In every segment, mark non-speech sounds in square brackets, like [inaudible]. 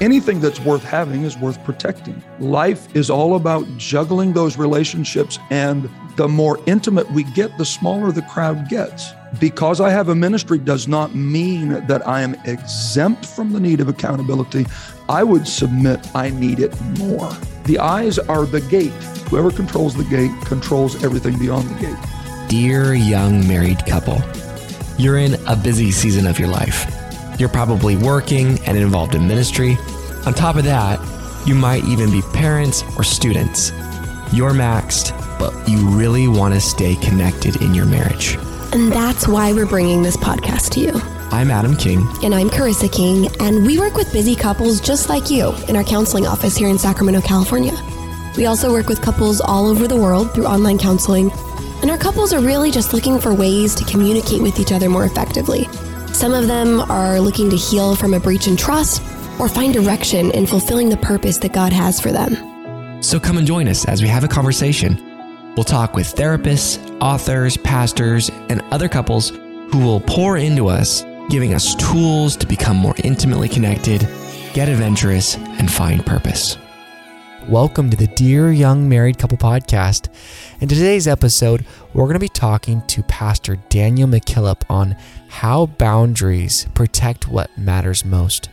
Anything that's worth having is worth protecting. Life is all about juggling those relationships, and the more intimate we get, the smaller the crowd gets. Because I have a ministry does not mean that I am exempt from the need of accountability. I would submit I need it more. The eyes are the gate. Whoever controls the gate controls everything beyond the gate. Dear young married couple, you're in a busy season of your life. You're probably working and involved in ministry. On top of that, you might even be parents or students. You're maxed, but you really want to stay connected in your marriage. And that's why we're bringing this podcast to you. I'm Adam King. And I'm Carissa King, and we work with busy couples just like you in our counseling office here in Sacramento, California. We also work with couples all over the world through online counseling, and our couples are really just looking for ways to communicate with each other more effectively. Some of them are looking to heal from a breach in trust or find direction in fulfilling the purpose that God has for them. So come and join us as we have a conversation. We'll talk with therapists, authors, pastors, and other couples who will pour into us, giving us tools to become more intimately connected, get adventurous, and find purpose. Welcome to the Dear Young Married Couple podcast. In today's episode, we're going to be talking to Pastor Daniel McKillop on how boundaries protect what matters most.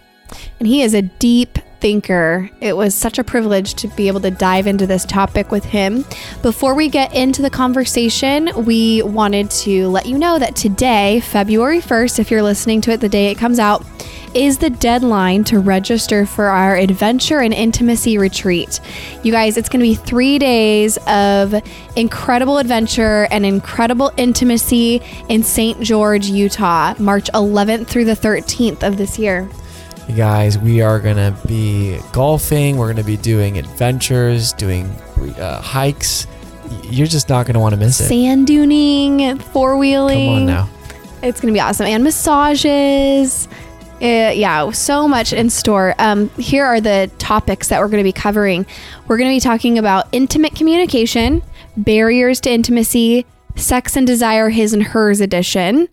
And he is a deep thinker. It was such a privilege to be able to dive into this topic with him. Before we get into the conversation, we wanted to let you know that today, February 1st, if you're listening to it the day it comes out, is the deadline to register for our adventure and intimacy retreat. You guys, it's going to be three days of incredible adventure and incredible intimacy in St. George, Utah, March 11th through the 13th of this year. You guys, we are going to be golfing, we're going to be doing adventures, doing uh, hikes. You're just not going to want to miss it. Sand duning, four wheeling. Come on now. It's going to be awesome. And massages. Uh, yeah, so much in store. Um, here are the topics that we're going to be covering. We're going to be talking about intimate communication, barriers to intimacy, sex and desire, his and hers edition.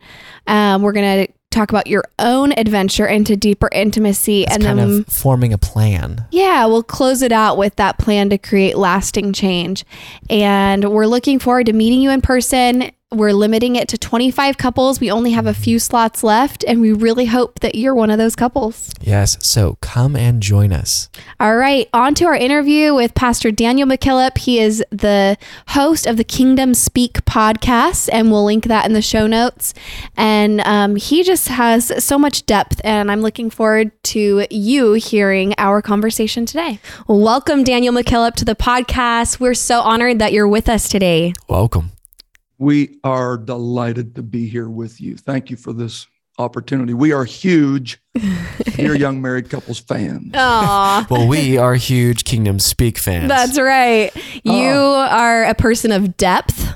Um, we're going to talk about your own adventure into deeper intimacy and kind then of forming a plan. yeah, we'll close it out with that plan to create lasting change. And we're looking forward to meeting you in person. We're limiting it to 25 couples. We only have a few slots left, and we really hope that you're one of those couples. Yes, so come and join us. All right, on to our interview with Pastor Daniel McKillop. He is the host of the Kingdom Speak podcast, and we'll link that in the show notes. And um, he just has so much depth, and I'm looking forward to you hearing our conversation today. Welcome, Daniel McKillop, to the podcast. We're so honored that you're with us today. Welcome. We are delighted to be here with you. Thank you for this opportunity. We are huge [laughs] Dear Young Married Couples fans. Aw. Well, we are huge Kingdom Speak fans. That's right. You are a person of depth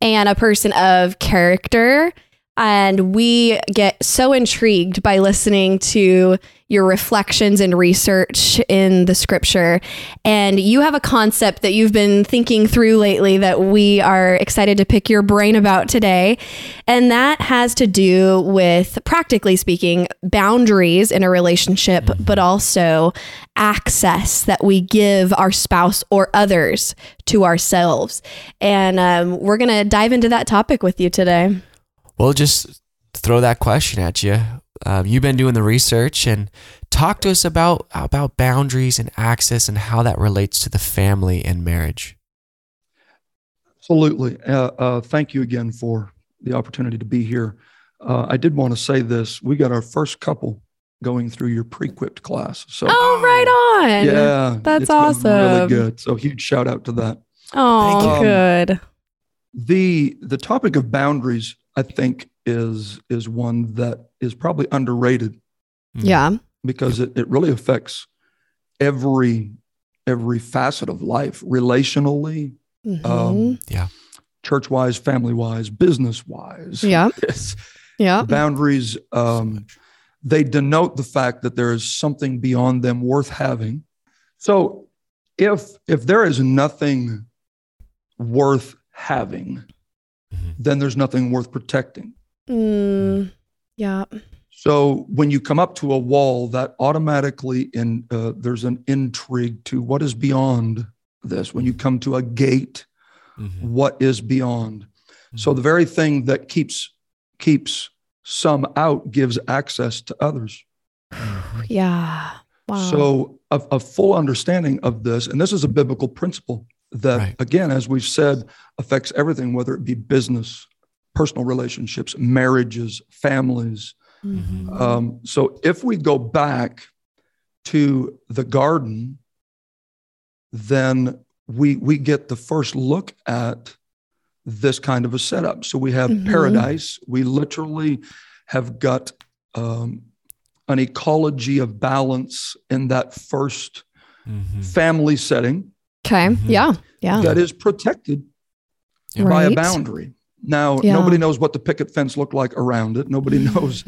and a person of character. And we get so intrigued by listening to your reflections and research in the scripture. And you have a concept that you've been thinking through lately that we are excited to pick your brain about today. And that has to do with, practically speaking, boundaries in a relationship, but also access that we give our spouse or others to ourselves. And um, we're going to dive into that topic with you today. We'll just throw that question at you. uh, you've been doing the research and talk to us about about boundaries and access and how that relates to the family and marriage. Absolutely. Uh, uh, thank you again for the opportunity to be here. Uh, I did want to say this. We got our first couple going through your pre-equipped class. So Oh, right on. yeah, That's it's been awesome. Really good. So huge shout out to that. Oh, Thank you. good. The the topic of boundaries, I think, is is one that is probably underrated Mm. Yeah. because it, it really affects every every facet of life, relationally, Mhm. um, church wise, family wise, business wise. yeah. Yeah. [laughs] boundaries um, they denote the fact that there is something beyond them worth having so if if there is nothing worth having. Then there's nothing worth protecting Mm, yeah. so when you come up to a wall that automatically in uh, there's an intrigue to what is beyond this when you come to a gate Mhm. what is beyond so the very thing that keeps keeps some out gives access to others [sighs] Yeah. Wow. So, a, a full understanding of this, and this is a biblical principle that, Right. again, as we've said, affects everything, whether it be business, personal relationships, marriages, families. Mhm. Um, so, if we go back to the garden, then we we get the first look at this kind of a setup. So we have Mhm. paradise. We literally have got um, an ecology of balance in that first Mhm. family setting okay. Mhm. Yeah. Yeah. that is protected Yeah. by a boundary. Now, Yeah. nobody knows what the picket fence looked like around it. Nobody [laughs] knows,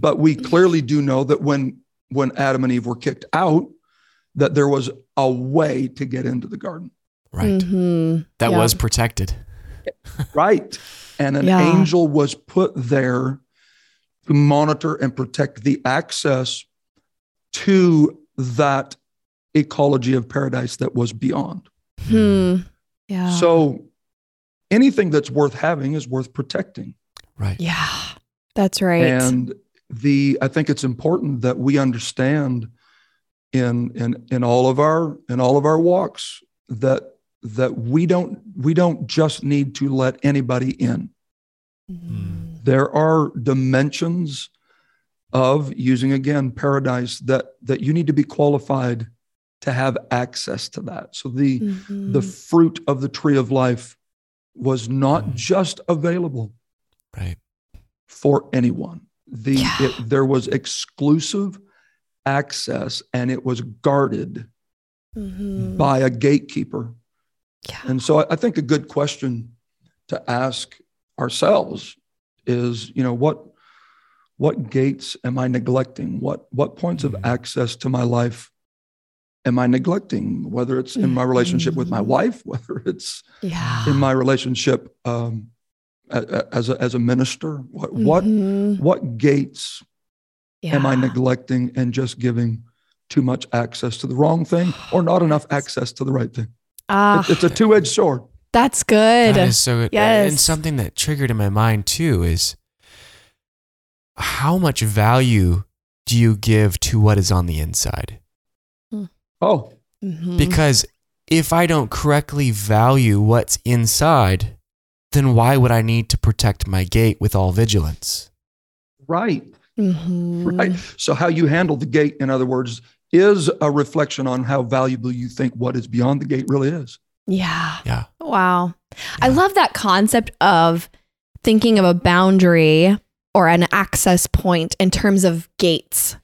but we clearly do know that when when Adam and Eve were kicked out, that there was a way to get into the garden. Right. Mhm. That Yeah. was protected. [laughs] Right. And an Yeah. angel was put there to monitor and protect the access to that ecology of paradise that was beyond. Hmm. Yeah. So anything that's worth having is worth protecting. Right. yeah. That's right. And the I think it's important that we understand in in in all of our in all of our walks that that we don't we don't just need to let anybody in. Mhm. there are dimensions of using again paradise that that you need to be qualified to have access to that so the Mhm. the fruit of the tree of life was not Mm. just available Right. for anyone the Yeah. it, there was exclusive access and it was guarded Mhm. by a gatekeeper yeah. And so I- I think a good question to ask ourselves is, you know, what what gates am I neglecting? What what points of Mhm. access to my life am I neglecting? Whether it's in my relationship with my Mhm. wife, [laughs] whether it's Yeah. in my relationship um, a- a- as a, as a minister, what what Mhm. what gates am I neglecting and just giving too much access to the wrong thing or not [sighs] enough access to the right thing? Ah, It- it's a two edged sword. that's good. That is so good. Yes. And something that triggered in my mind too is how much value do you give to what is on the inside? Oh, Mhm. Because if I don't correctly value what's inside, then why would I need to protect my gate with all vigilance? right, Mhm. right. So, how you handle the gate, in other words, is a reflection on how valuable you think what is beyond the gate really is. Yeah. Yeah. Wow. I love that concept of thinking of a boundary or an access point in terms of gates.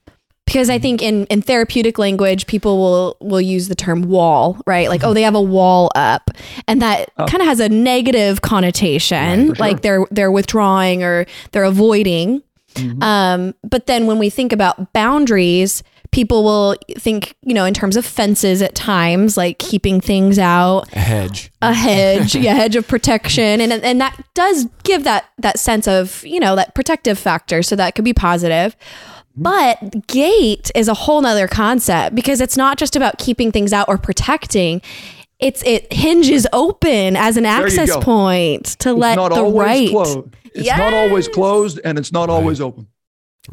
Because I think in, in therapeutic language, people will will use the term wall, right? Like, oh, they have a wall up, and that Oh. kind of has a negative connotation, Right, like sure. they're they're withdrawing or they're avoiding. Mhm. Um, but then when we think about boundaries, people will think, you know, in terms of fences at times, like keeping things out, A hedge. a hedge, [laughs] yeah, hedge of protection, and and that does give that that sense of you know that protective factor. So that could be positive. But gate is a whole nother concept because it's not just about keeping things out or protecting. It's it hinges open as an access point to It's let not the right. closed. It's not always closed and it's not always open.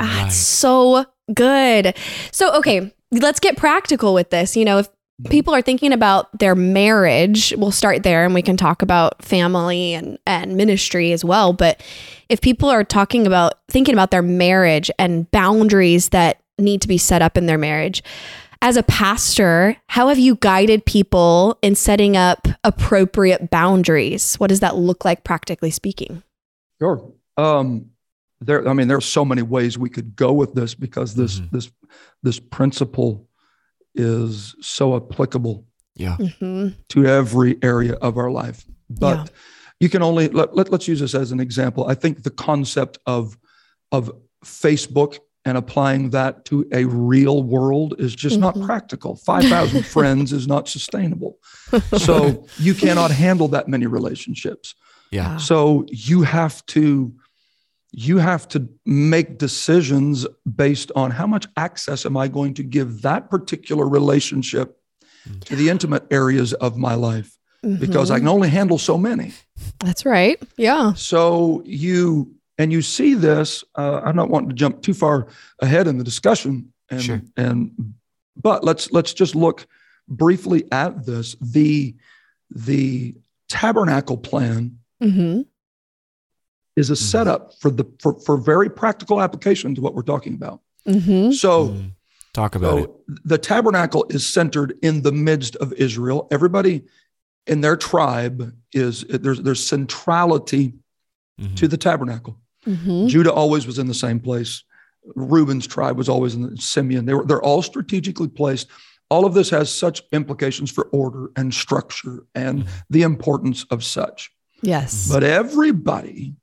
Ah, Right. it's so good. So, okay, let's get practical with this. You know, if people are thinking about their marriage, we'll start there and we can talk about family and, and ministry as well. But if people are talking about thinking about their marriage and boundaries that need to be set up in their marriage, as a pastor, how have you guided people in setting up appropriate boundaries? What does that look like, practically speaking? Sure. Um, there, I mean, there are so many ways we could go with this because this Mhm. this this principle is so applicable Yeah. Mm-hmm. to every area of our life. But Yeah. you can only let, let, us use this as an example. I think the concept of of Facebook and applying that to a real world is just not Mhm. practical. 5,000 [laughs] friends is not sustainable. So you cannot handle that many relationships. Yeah. So you have to you have to make decisions based on how much access am I going to give that particular relationship to the intimate areas of my life because I can only handle so many. Mm-hmm. That's right. Yeah. So you and you see this. Uh, I'm not wanting to jump too far ahead in the discussion, and Sure. and but let's let's just look briefly at this. The the tabernacle plan Mm-hmm. Is a setup for the for, for very practical application to what we're talking about. Mm-hmm. So, Mm. Talk about it. the tabernacle is centered in the midst of Israel. Everybody in their tribe is there's there's centrality Mhm. to the tabernacle. Mm-hmm. Judah always was in the same place. Reuben's tribe was always in the Simeon. They were they're all strategically placed. All of this has such implications for order and structure and Mhm. the importance of such. Yes. But everybody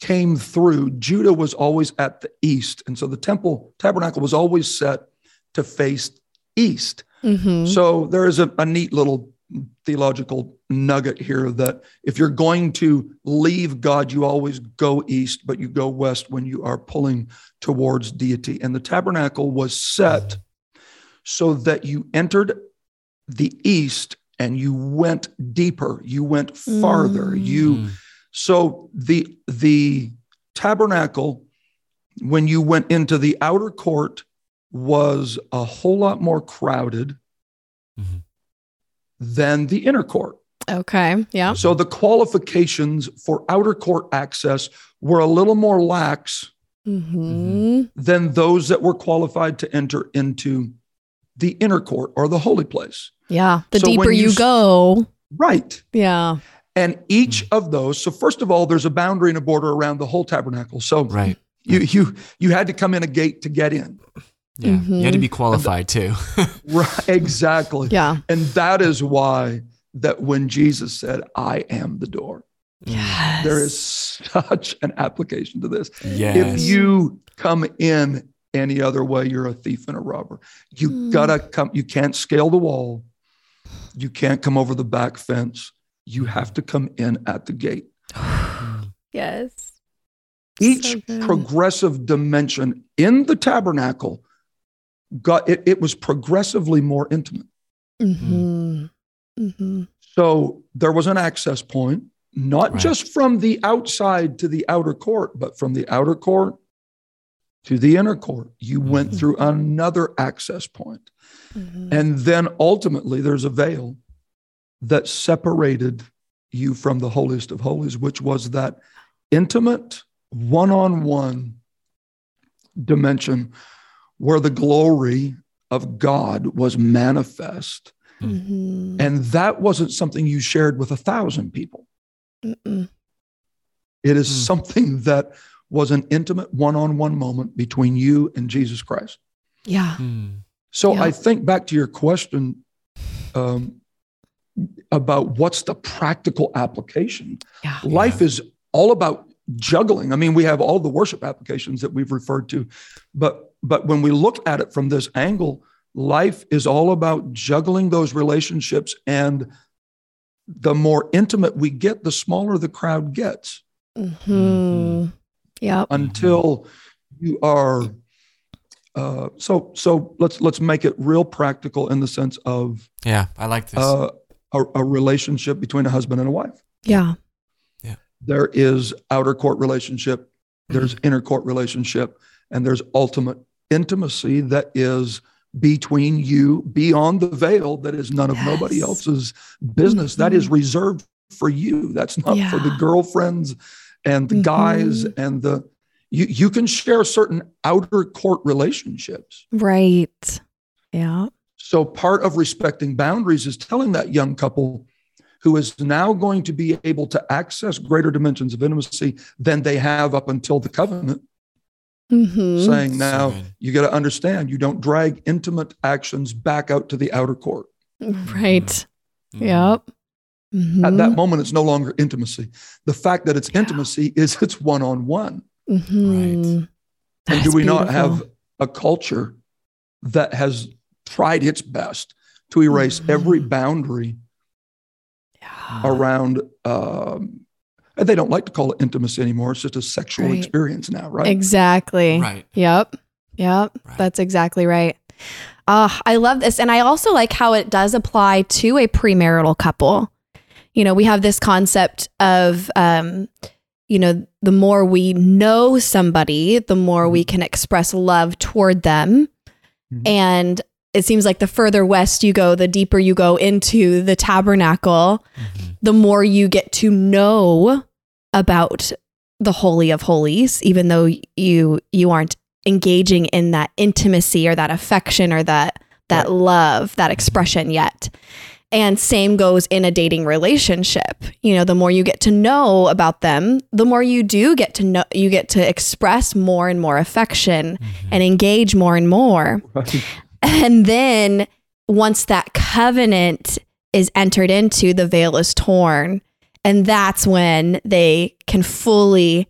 came through. Judah was always at the east. And so the temple tabernacle was always set to face east. Mm-hmm. So there is a, a neat little theological nugget here that if you're going to leave God, you always go east, but you go west when you are pulling towards deity. And the tabernacle was set so that you entered the east and you went deeper, you went farther. Mm. You. So the the tabernacle, when you went into the outer court, was a whole lot more crowded Mhm. than the inner court. Okay. Yeah. So the qualifications for outer court access were a little more lax Mm-hmm. than those that were qualified to enter into the inner court or the holy place. Yeah. The So deeper you you go. Right. Yeah. And each of those, so first of all, there's a boundary and a border around the whole tabernacle. So Right. you you you had to come in a gate to get in. Yeah. You had to be qualified too. [laughs] Right, exactly. Yeah. And that is why that when Jesus said, I am the door, Yes. there is such an application to this. Yes. If you come in any other way, you're a thief and a robber. You Mm. gotta come, you can't scale the wall, you can't come over the back fence. You have to come in at the gate. [sighs] Yes. Each So progressive dimension in the tabernacle got it, it was progressively more intimate. Mm-hmm. Mm-hmm. So there was an access point, not Right. just from the outside to the outer court, but from the outer court to the inner court. You went Mhm. through another access point. Mm-hmm. And then ultimately, there's a veil that separated you from the holiest of holies, which was that intimate, one on one dimension where the glory of God was manifest. Mm-hmm. And that wasn't something you shared with a thousand people. Mm-mm. It is Hmm. something that was an intimate one on one moment between you and Jesus Christ. Yeah. Mm. So Yeah. I think back to your question um, about what's the practical application. Yeah. Life is all about juggling. I mean, we have all the worship applications that we've referred to, but but when we look at it from this angle, life is all about juggling those relationships and the more intimate we get, the smaller the crowd gets Mm-hmm. Yep. until you are uh, so so let's let's make it real practical in the sense of Yeah. I like this. uh, a, a relationship between a husband and a wife Yeah. Yeah. there is outer court relationship there's inner court relationship, and there's ultimate intimacy that is between you beyond the veil that is none of Yes. nobody else's business. That is Mhm. reserved for you. That's not for the girlfriends and the guys Mhm. and the you you can share certain outer court relationships. Right. Yeah. So part of respecting boundaries is telling that young couple who is now going to be able to access greater dimensions of intimacy than they have up until the covenant, Mm-hmm. saying now good. you got to understand you don't drag intimate actions back out to the outer court. Right. Mhm. Yep. Mm-hmm. At that moment, it's no longer intimacy. The fact that it's intimacy is it's one on one. Mm-hmm. And do we not have a culture that has tried its best to erase Mhm. every boundary around? Um, they don't like to call it intimacy anymore. It's just a sexual Right. experience now, right? Exactly. Right. Yep. Yep. Right. That's exactly right. Ah, I love this. And I also like how it does apply to a premarital couple. You know, we have this concept of, um, you know, the more we know somebody, the more we can express love toward them. Mhm. And it seems like the further west you go, the deeper you go into the tabernacle, Mhm. the more you get to know about the holy of holies even though you you aren't engaging in that intimacy or that affection or that that Right. love that expression yet and same goes in a dating relationship you know the more you get to know about them the more you do get to know you get to express more and more affection and engage more and more Right. And then once that covenant is entered into, the veil is torn. And that's when they can fully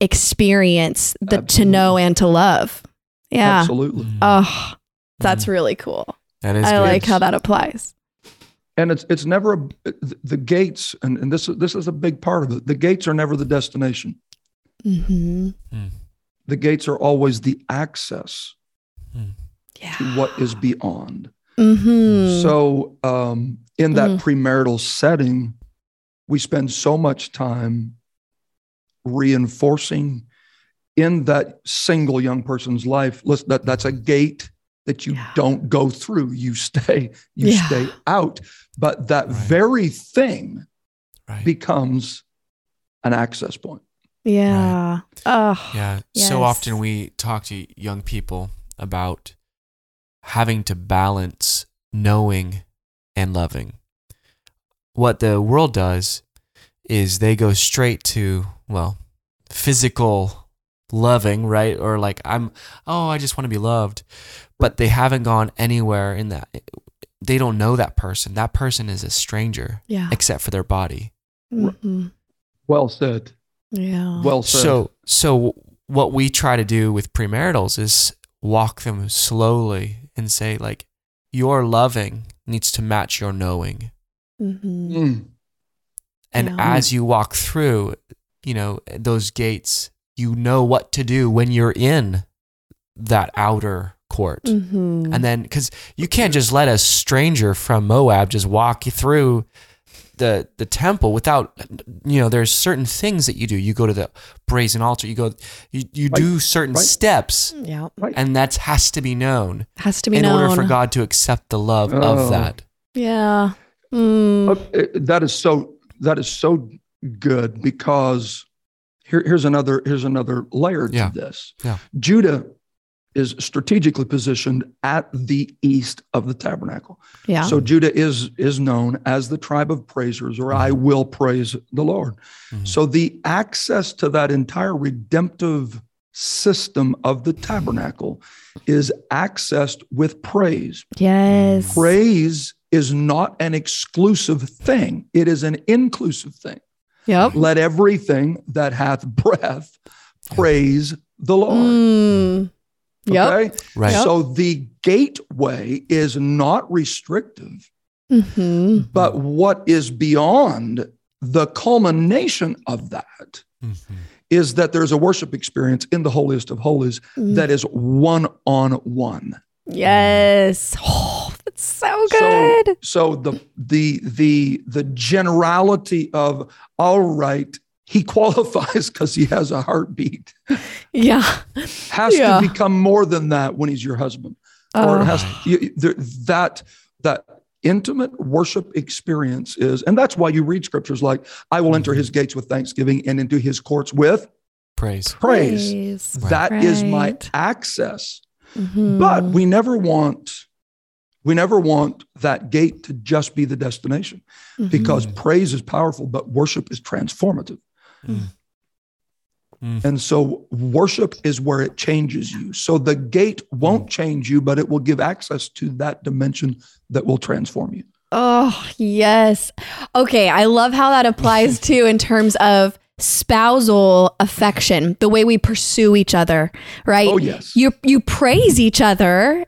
experience the to know and to love. Yeah. Absolutely. Oh, that's really cool. That is I good. like how that applies. And it's it's never a, the gates, and, and this is this is a big part of it. The gates are never the destination. Mm-hmm. The gates are always the access Yeah. to what is beyond. Mm-hmm. So, um, in that Mm. premarital setting, we spend so much time reinforcing in that single young person's life. Listen, that that's a gate that you Yeah. don't go through. You stay, you Yeah. stay out. But that Right. very thing Right. becomes an access point. yeah. Oh, Yeah. Yes. So often we talk to young people about having to balance knowing and loving. What the world does is they go straight to, well, physical loving, right? Or like, I'm, oh, I just want to be loved. But they haven't gone anywhere in that. They don't know that person. That person is a stranger yeah. except for their body. Mhm. Well said. Yeah. Well said. So, so what we try to do with premaritals is walk them slowly and say, like, your loving needs to match your knowing. Mhm. Mm. And Yeah. as you walk through, you know, those gates, you know what to do when you're in that outer court. Mhm. And then, because you can't just let a stranger from Moab just walk you through the the temple without, you know, there's certain things that you do. You go to the brazen altar. You go, you, you Right, do certain right. steps, yeah. and that has to be known Has to be known in known. order for God to accept the love Oh. of that. Yeah. Mm. Uh, that is so that is so good because here, here's another here's another layer to Yeah. this. Yeah. Judah is strategically positioned at the east of the tabernacle. Yeah. So Judah is is known as the tribe of praisers, or I will praise the Lord. Mhm. So the access to that entire redemptive system of the tabernacle is accessed with praise. yes. Praise is not an exclusive thing, it is an inclusive thing. Yep. Let everything that hath breath praise the Lord. Mm. Yep. Okay. Right. So the gateway is not restrictive, hmm but what is beyond the culmination of that Mhm. is that there's a worship experience in the holiest of holies Mm. that is one on one. Yes. Oh, that's so So- good. So the the the the generality of all right, he qualifies because he has a heartbeat. Yeah. Has Yeah. to become more than that when he's your husband. or it has you, there, that that intimate worship experience is and that's why you read scriptures like i will enter his gates with thanksgiving and into his courts with Praise. praise, Praise. That is my Right. access Mhm. but we never want we never want that gate to just be the destination Mhm. because praise is powerful but worship is transformative Mm. and so worship is where it changes you so the gate won't change you but it will give access to that dimension that will transform you Oh, yes. Okay, I love how that applies [laughs] too in terms of spousal affection, the way we pursue each other, right? Oh, yes. You you praise each other,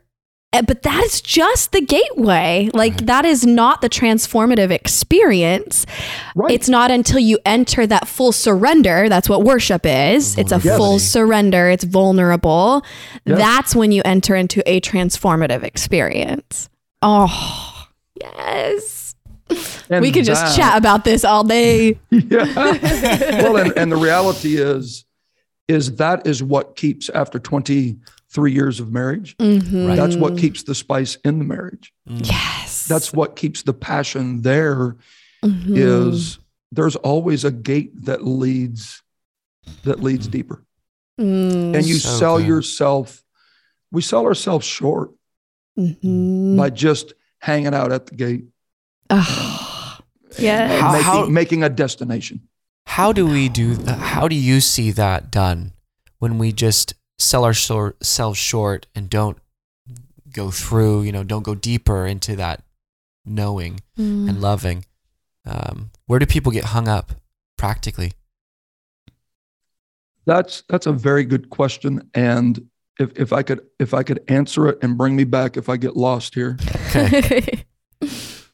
Eh, but that is just the gateway. Like that is not the transformative experience. Right. It's not until you enter that full surrender, that's what worship is. It's a full surrender, it's vulnerable. Yes. That's when you enter into a transformative experience. Oh, yes. And we could just chat about this all day. [laughs] yeah. [laughs] well, and, and the reality is, is that is what keeps after 23 years of marriage. Mhm. That's what keeps the spice in the marriage. Yes. That's what keeps the passion there Mhm. is there's always a gate that leads that leads deeper. Mm. And you So sell good. yourself, we sell ourselves short Mhm. by just hanging out at the gate. Oh, yeah. How- making, how- making a destination. How do we do that? How do you see that done when we just sell ourselves short and don't go through, you know, don't go deeper into that knowing Mm. and loving? Um, where do people get hung up practically? That's that's a very good question. And if, if I could if I could answer it and bring me back if I get lost here. Okay. [laughs]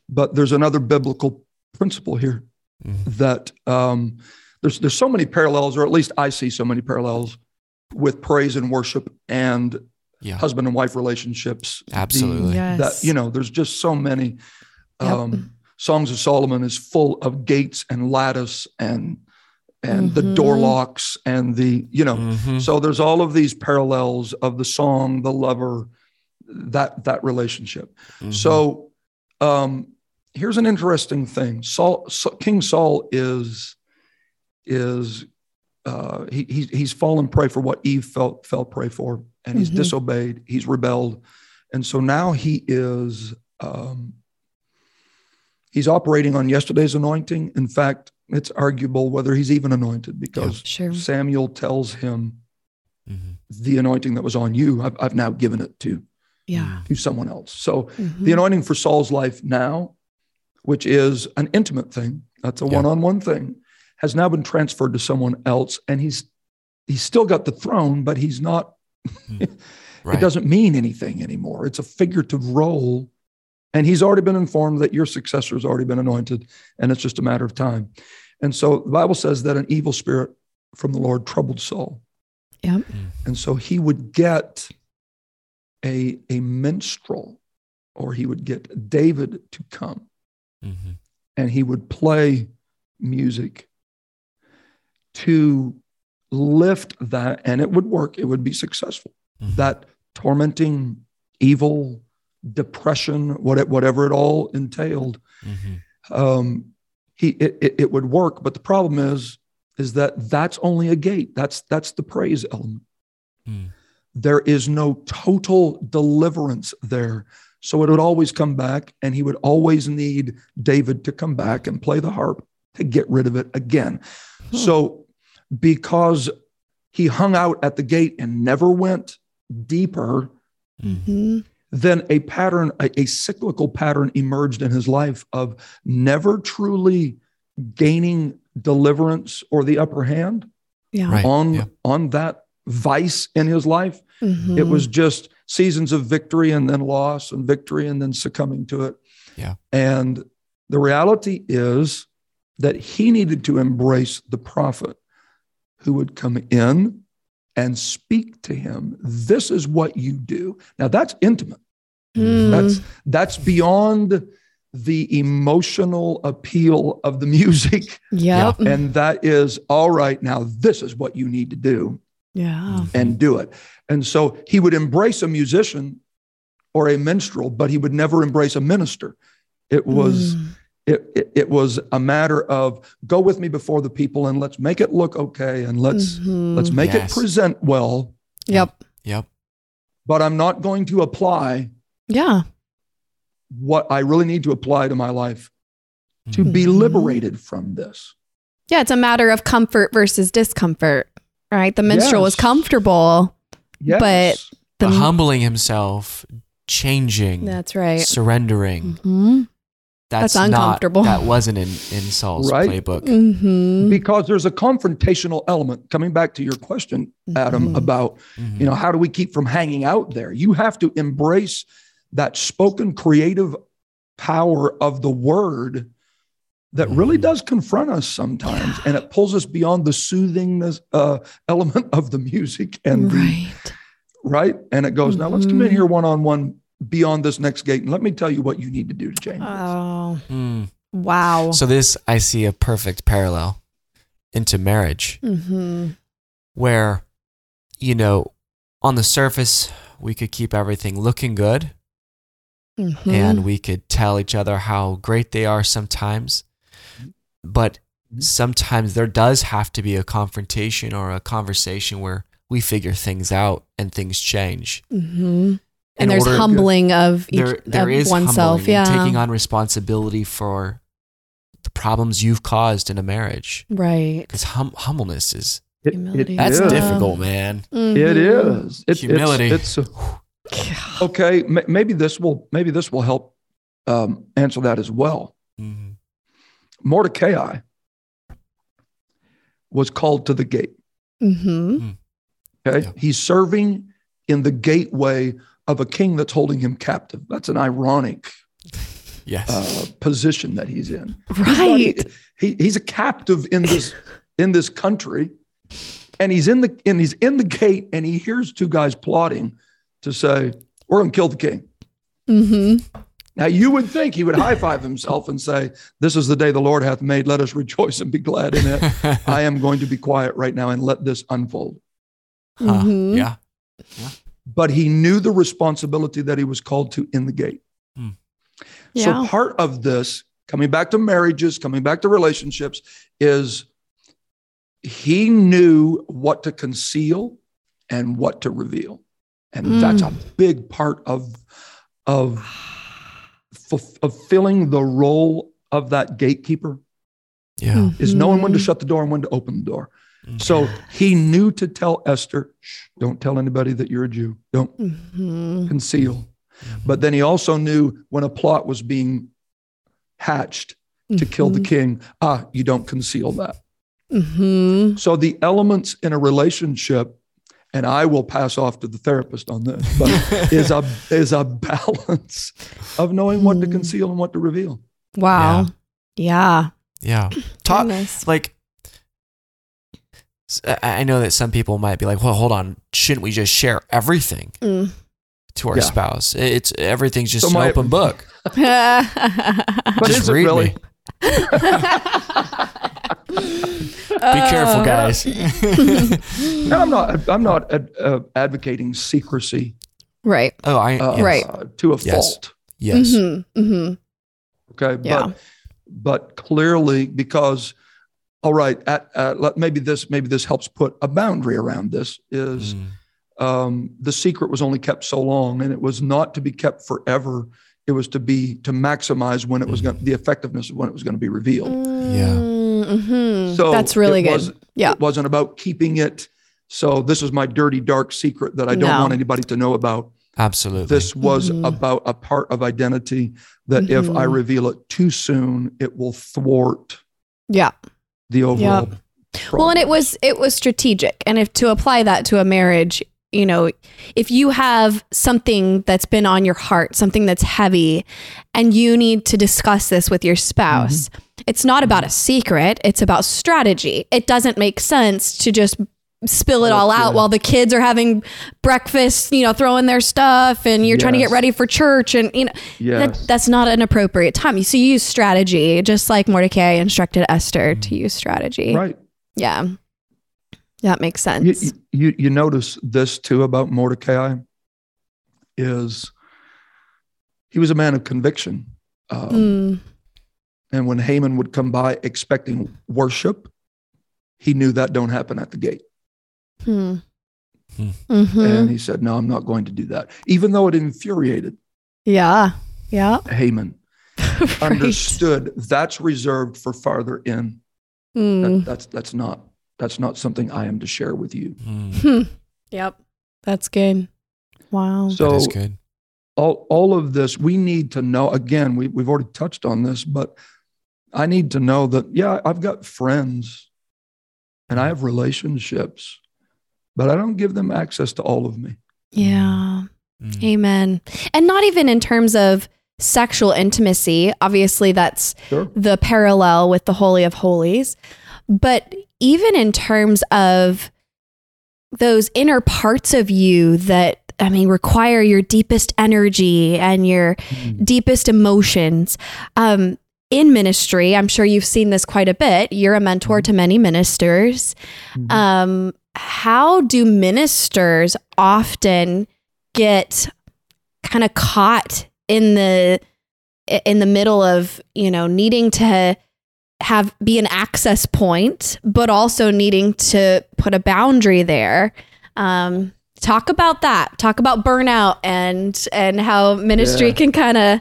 But there's another biblical principle here Mhm. that um, there's there's so many parallels, or at least I see so many parallels with praise and worship and Yeah, husband and wife relationships. The- absolutely. Yes. that you know, there's just so many. Yep. Um, Songs of Solomon is full of gates and lattice and and the door locks and the you know Mhm. so there's all of these parallels of the song, the lover, that that relationship. Mhm. So um, here's an interesting thing. Saul, Sa- King Saul is is uh, he, he he's fallen prey for what Eve felt fell prey for, and he's Mhm. disobeyed. He's rebelled, and so now he is um, he's operating on yesterday's anointing. In fact, it's arguable whether he's even anointed because Sure. Samuel tells him Mhm. the anointing that was on you, I've, I've now given it to Yeah. to someone else. So Mhm. the anointing for Saul's life now, which is an intimate thing, that's a Yeah. one-on-one thing, has now been transferred to someone else, and he's he's still got the throne, but he's not. [laughs] Right. It doesn't mean anything anymore. It's a figurative role, and he's already been informed that your successor has already been anointed, and it's just a matter of time. And so the Bible says that an evil spirit from the Lord troubled Saul. Yep. And so he would get a, a minstrel, or he would get David to come Mhm. and he would play music to lift that, and it would work, it would be successful. Mhm. That tormenting, evil, depression, what- whatever it all entailed, Mhm. um, he it, it, it would work. But the problem is, is that that's only a gate. That's that's the praise element. Mm. There is no total deliverance there. So it would always come back, and he would always need David to come back and play the harp to get rid of it again. So because he hung out at the gate and never went deeper, Mhm. then a pattern, a, a cyclical pattern emerged in his life of never truly gaining deliverance or the upper hand Yeah. Right. on, yeah. on that vice in his life. Mhm. It was just seasons of victory and then loss and victory and then succumbing to it. Yeah. And the reality is that he needed to embrace the prophet who would come in and speak to him. This is what you do. Now that's intimate. Mm. That's that's beyond the emotional appeal of the [laughs] music. Yep. And that is all right. Now, this is what you need to do Yeah. and do it. And so he would embrace a musician or a minstrel, but he would never embrace a minister. It was. Mm. It, it, it was a matter of go with me before the people and let's make it look okay and let's Mhm. let's make Yes. it present well Yep. Yep. but i'm not going to apply Yeah. what i really need to apply to my life to be Mhm. liberated from this Yeah. It's a matter of comfort versus discomfort, right? The minstrel was comfortable. yes But- The, But humbling himself, changing, that's right. surrendering. hmm That's, That's uncomfortable. Not, that wasn't in, in Saul's Right. playbook. hmm because there's a confrontational element coming back to your question adam Mhm. about Mhm. you know how do we keep from hanging out there you have to embrace that spoken creative power of the word that really Mhm. does confront us sometimes and it pulls us beyond the soothingness uh, element of the music and the, Right. right and it goes now let's come in Mhm. here one-on-one beyond this next gate. And let me tell you what you need to do to change this. Oh, Mm. wow. So this I see a perfect parallel into marriage hmm where you know on the surface we could keep everything looking good hmm and we could tell each other how great they are sometimes. But sometimes there does have to be a confrontation or a conversation where we figure things out and things change. Hmm In And there's order- humbling of each there there of is oneself. Yeah. and taking on responsibility for the problems you've caused in a marriage right. because hum- humbleness is It- Humility. it that's is. difficult man It Mhm. is. It- Humility. It's, it's a- okay. ma- Maybe this will maybe this will help um, answer that as well. Mhm. Mordecai was called to the gate. Mhm. Okay, Yeah. he's serving in the gateway of a king that's holding him captive. That's an ironic yes uh, position that he's in. Right. He, he's a captive in this in this country, and he's in the and he's in the gate, and he hears two guys plotting to say, "We're going to kill the king." Mm-hmm. Now you would think he would high five himself and say, "This is the day the Lord hath made. Let us rejoice and be glad in it." [laughs] I am going to be quiet right now and let this unfold. Huh. Mhm. yeah But he knew the responsibility that he was called to in the gate. Yeah. So part of this, coming back to marriages, coming back to relationships, is he knew what to conceal and what to reveal. And Mm. that's a big part of, of fulf- fulfilling the role of that gatekeeper yeah is knowing when to shut the door and when to open the door. Mm. So he knew to tell Esther, Shh, don't tell anybody that you're a Jew. Don't Mhm. conceal. But then he also knew when a plot was being hatched to kill the king, ah, you don't conceal that. Mhm. So the elements in a relationship, and I will pass off to the therapist on this, but [laughs] is a is a balance of knowing what to Mm. conceal and what to reveal. Wow. Yeah. yeah talk Goodness. like s- I I know that some people might be like, well, hold on, shouldn't we just share everything Mm. to our Yeah. spouse? It's everything's just So an my- open book. [laughs] [laughs] But just is it read really? me. [laughs] Be careful, Uh, guys. And I'm not I'm not ad, uh, advocating secrecy Right. oh, I uh, yes. Right. to a Yes. fault. Yes. Mm-hmm. Mm-hmm. Okay, Yeah. but but clearly because all right, at, at, let- maybe this maybe this helps put a boundary around this is Mm. um, the secret was only kept so long, and it was not to be kept forever. It was to be to maximize when it was going the effectiveness of when it was going to be revealed. Mm-hmm. So That's really it good. was- yeah. It wasn't about keeping it. So this is my dirty, dark secret that I don't No. want anybody to know about. Absolutely. This was Mhm. about a part of identity that if I Mhm. reveal it too soon, it will thwart Yeah. The overall. Well, and it was it was strategic, and if to apply that to a marriage, you know, if you have something that's been on your heart, something that's heavy, and you need to discuss this with your spouse, mm-hmm. it's not about a secret; it's about strategy. It doesn't make sense to just spill it all out right. while the kids are having breakfast, you know, throwing their stuff and you're trying to get ready for church and you know Yes. that, that's not an appropriate time. So you use strategy, just like Mordecai instructed Esther to use strategy. right. Yeah. That makes sense. You, you you notice this too about Mordecai is he was a man of conviction. Um, Mm. And when Haman would come by expecting worship, he knew that don't happen at the gate. Hmm. Hmm. Mhm. And he said, No, I'm not going to do that. Even though it infuriated Yeah. Yeah. Haman, [laughs] Right. understood that's reserved for farther in. That- Mm. that's that's not that's not something I am to share with you. Mm, Hmm. Yep. That's good. Wow. So that is good. all all of this we need to know again we, we've already touched on this but i need to know that yeah i've got friends and i have relationships but i don't give them access to all of me yeah. Mm. Amen. And not even in terms of sexual intimacy. Obviously, that's sure the parallel with the Holy of Holies. But even in terms of those inner parts of you that, I mean, require your deepest energy and your deepest emotions. Um, in ministry, I'm sure you've seen this quite a bit. You're a mentor to many ministers. Mhm. Um, how do ministers often get kind of caught in the in the middle of you know needing to have be an access point but also needing to put a boundary there? Um, talk about that. Talk about burnout and and how ministry Yeah. can kind of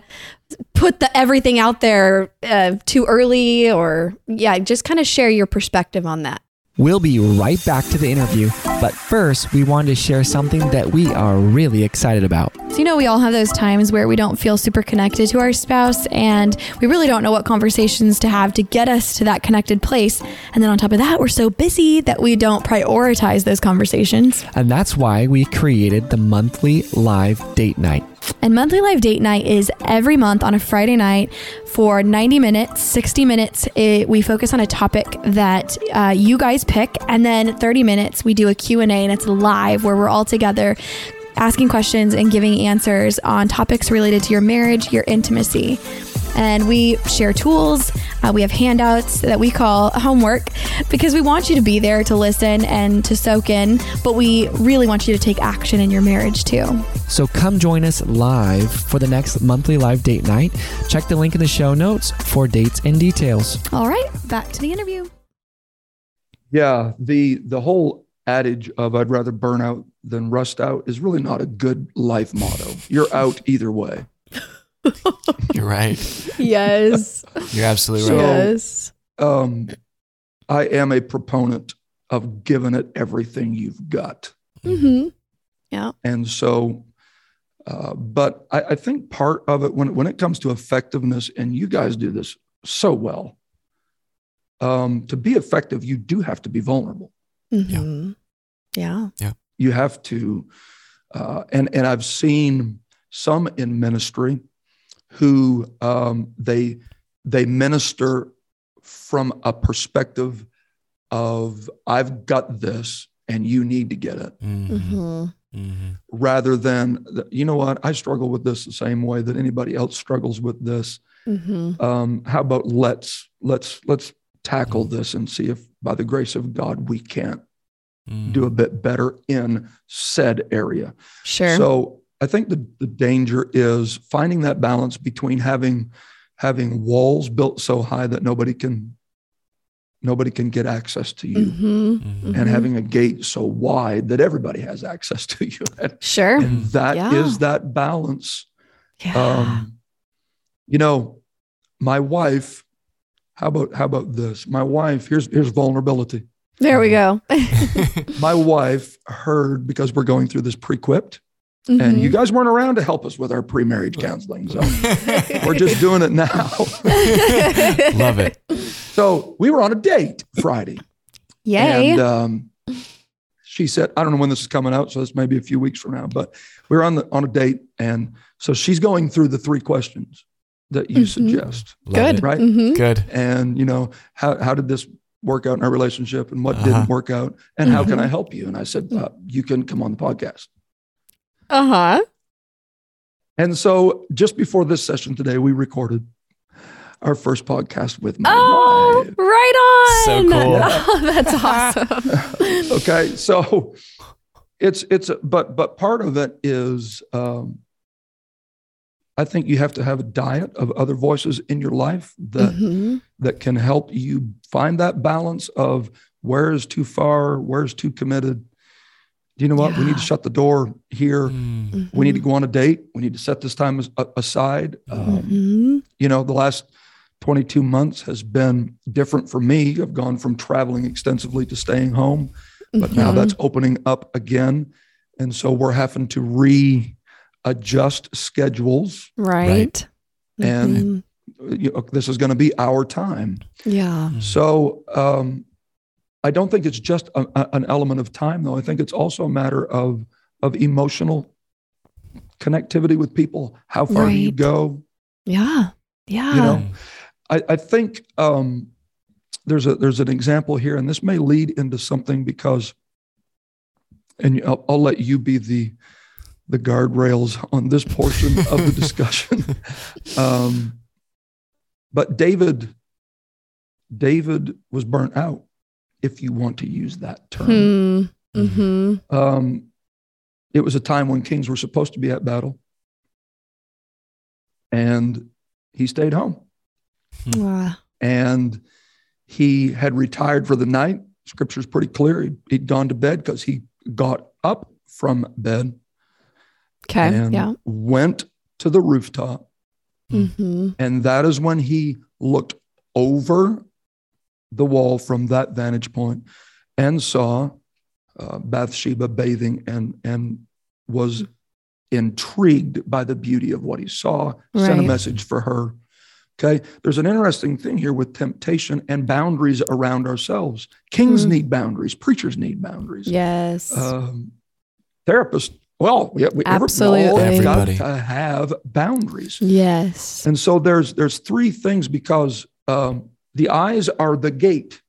put the everything out there uh, too early or yeah just kind of share your perspective on that We'll be right back to the interview, but first, we wanted to share something that we are really excited about. So, you know, we all have those times where we don't feel super connected to our spouse and we really don't know what conversations to have to get us to that connected place. And then on top of that, we're so busy that we don't prioritize those conversations. And that's why we created the monthly live date night. And monthly live date night is every month on a Friday night for 90 minutes, 60 minutes. It, we focus on a topic that uh, you guys pick, and then 30 minutes we do a Q&A and it's live where we're all together asking questions and giving answers on topics related to your marriage, your intimacy. And we share tools. Uh, we have handouts that we call homework because we want you to be there to listen and to soak in, but we really want you to take action in your marriage too. So come join us live for the next monthly live date night. Check the link in the show notes for dates and details. All right, back to the interview. yeah the the whole adage of i'd rather burn out than rust out is really not a good life motto you're out either way You're right. yes You're absolutely So- right. yes um, i am a proponent of giving it everything you've got mm-hmm. Yeah. And so, uh, but I, I think part of it when when it comes to effectiveness, and you guys do this so well. Um, to be effective, you do have to be vulnerable. Mm-hmm. yeah You have to, uh, and and I've seen some in ministry who um, they they minister from a perspective of I've got this and you need to get it. Mhm. mm-hmm. Mhm. rather than you know what i struggle with this the same way that anybody else struggles with this Mm-hmm. um, how about let's let's let's tackle this and see if by the grace of god we can't Mhm. do a bit better in said area sure so i think the, the danger is finding that balance between having having walls built so high that nobody can nobody can get access to you mm-hmm. Mhm. and having a gate so wide that everybody has access to you [laughs] and, sure and that is Yeah. that balance yeah um, you know, my wife. How about how about this? My wife. Here's here's vulnerability. there we go [laughs] My wife heard because we're going through this pre-quipped, and Mm-hmm. you guys weren't around to help us with our pre-marriage counseling, so we're just doing it now. [laughs] Love it. so we were on a date Friday, yay and um, she said, "I don't know when this is coming out, so this may be a few weeks from now." But we were on the on a date, and so she's going through the three questions that you Mhm. suggest, Love good it. right? Mhm. Good. and you know how how did this work out in our relationship and what Uh-huh. didn't work out and how can Mhm. I help you? And I said, uh, you can come on the podcast. Uh huh. And so just before this session today, we recorded our first podcast with my Oh, wife. right So on. cool. [laughs] Oh, that's awesome. [laughs] okay so it's it's but but part of it is um i think you have to have a diet of other voices in your life that Mhm. that can help you find that balance of where is too far where's too committed do you know what we need to shut the door here Mm. we need to go on a date we need to set this time aside um, Mhm. you know the last 22 months has been different for me i've gone from traveling extensively to staying home but now Mhm. that's opening up again and so we're having to readjust schedules right. And- Mhm. you know, this is going to be our time yeah. so um, i don't think it's just a, a- an element of time though i think it's also a matter of of emotional connectivity with people how far do you go Yeah. Yeah. you know I, I think um, there's a there's an example here, and this may lead into something because, and I'll, I'll let you be the the guardrails on this portion of the discussion. [laughs] Um, but David, David was burnt out, if you want to use that term. Hmm. Mm-hmm. Um, it was a time when kings were supposed to be at battle, and he stayed home. Wow. and he had retired for the night. Scripture's pretty clear. He'd, he'd gone to bed because he got up from bed Okay. and yeah. went to the rooftop. Mm-hmm. And that is when he looked over the wall from that vantage point and saw uh, Bathsheba bathing and, and was intrigued by the beauty of what he saw, sent a message for her. Okay. There's an interesting thing here with temptation and boundaries around ourselves. Kings Hmm. need boundaries, preachers need boundaries. Yes. Um, therapists, well, yeah, we, Absolutely. Everybody Everybody. got to have boundaries. yes. And so there's there's three things because um, the eyes are the gate.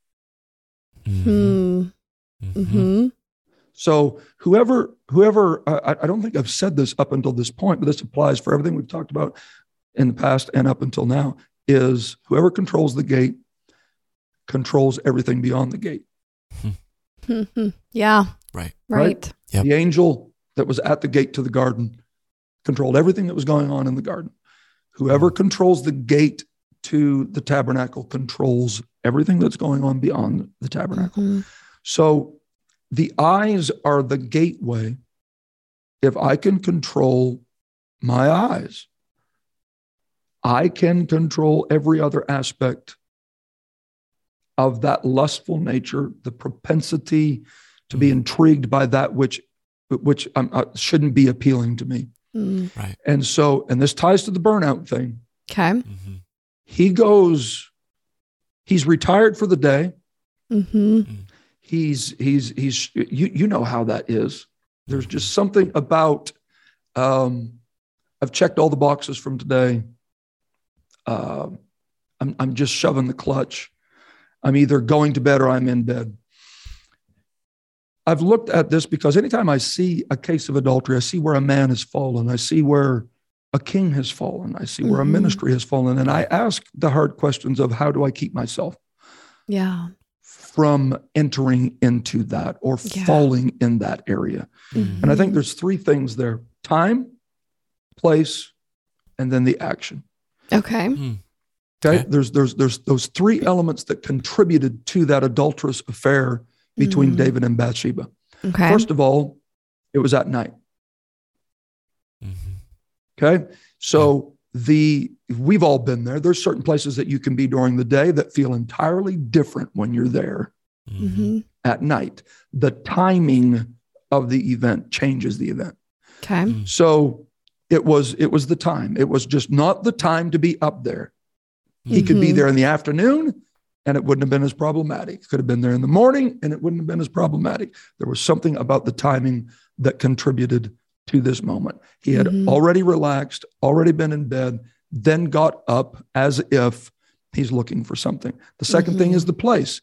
Mhm. Hmm. Mhm. Mm-hmm. So whoever whoever I, I don't think I've said this up until this point, but this applies for everything we've talked about in the past and up until now. Is whoever controls the gate controls everything beyond the gate. Mm-hmm. [laughs] Yeah. Right. Right. Yep. The angel that was at the gate to the garden controlled everything that was going on in the garden. Whoever controls the gate to the tabernacle controls everything that's going on beyond the tabernacle. Mhm. So the eyes are the gateway. If I can control my eyes, I can control every other aspect of that lustful nature, the propensity to be intrigued by that which which um, uh, shouldn't be appealing to me. Mm. And so, and this ties to the burnout thing. Okay. Mhm. He goes, he's retired for the day. Mm-hmm. he's he's he's you you know how that is. There's just something about um i've checked all the boxes from today. Um i'm i'm just shoving the clutch. I'm either going to bed or i'm in bed. I've looked at this because anytime i see a case of adultery i see where a man has fallen. I see where a king has fallen i see where a Mhm. ministry has fallen and i ask the hard questions of how do i keep myself Yeah. from entering into that or Yeah. falling in that area. Mhm. And I think there's three things there time, place, and then the action. Okay. Mm. Okay. Okay. There's there's there's those three elements that contributed to that adulterous affair between Mm. David and Bathsheba. Okay. First of all, it was at night. Okay. So the we've all been there. There's certain places that you can be during the day that feel entirely different when you're there Mhm. mm-hmm. at night. The timing of the event changes the event. Okay. Mm. So it was it was the time. It was just not the time to be up there. He could be Mhm. there in the afternoon and it wouldn't have been as problematic. Could have been there in the morning and it wouldn't have been as problematic. There was something about the timing that contributed to this moment. He had Mhm. already relaxed, already been in bed, then got up as if he's looking for something. The 2nd thing Mhm. is the place.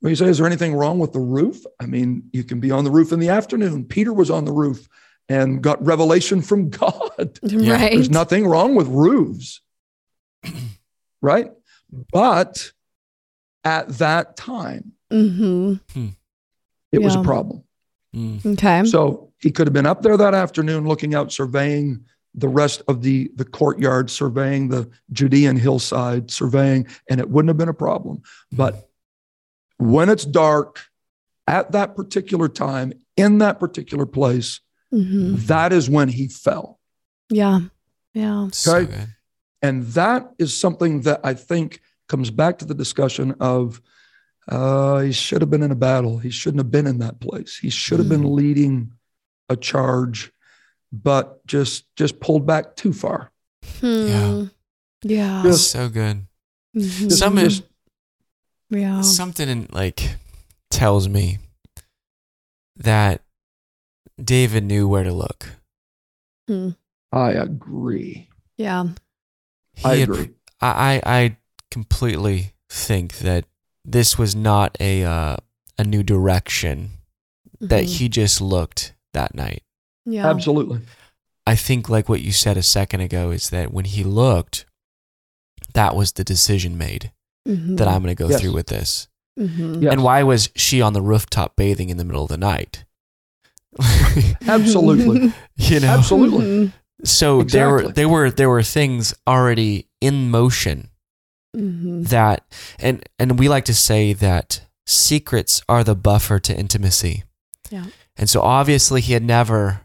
Well, you say, is there anything wrong with the roof? I mean, you can be on the roof in the afternoon. Peter was on the roof and got revelation from [laughs] God. Right. There's nothing wrong with roofs, [clears throat] right? But at that time, hmm it was a problem. Mm. Okay. So he could have been up there that afternoon looking out, surveying the rest of the, the courtyard, surveying the Judean hillside, surveying, and it wouldn't have been a problem. But when it's dark at that particular time, in that particular place, hmm that is when he fell. Yeah. Yeah. Okay. good. And that is something that I think comes back to the discussion of uh, he should have been in a battle. He shouldn't have been in that place. He should have been leading a charge, but just just pulled back too far. Hmm. Yeah. Just- so good. Mhm. Some just- yeah. something in, like tells me that David knew where to look. Hmm. I agree. Yeah. He I had- agree. I, I I completely think that this was not a uh, a new direction that Mhm. he just looked that night. Yeah. Absolutely. I think like what you said a second ago is that when he looked, that was the decision made Mhm. that I'm going to go Yes. through with this. Mhm. Yes. And why was she on the rooftop bathing in the middle of the night? [laughs] Absolutely. [laughs] you know. Absolutely. Mhm. So there were there were there were things already in motion Mhm. that and and we like to say that secrets are the buffer to intimacy. Yeah. And so obviously he had never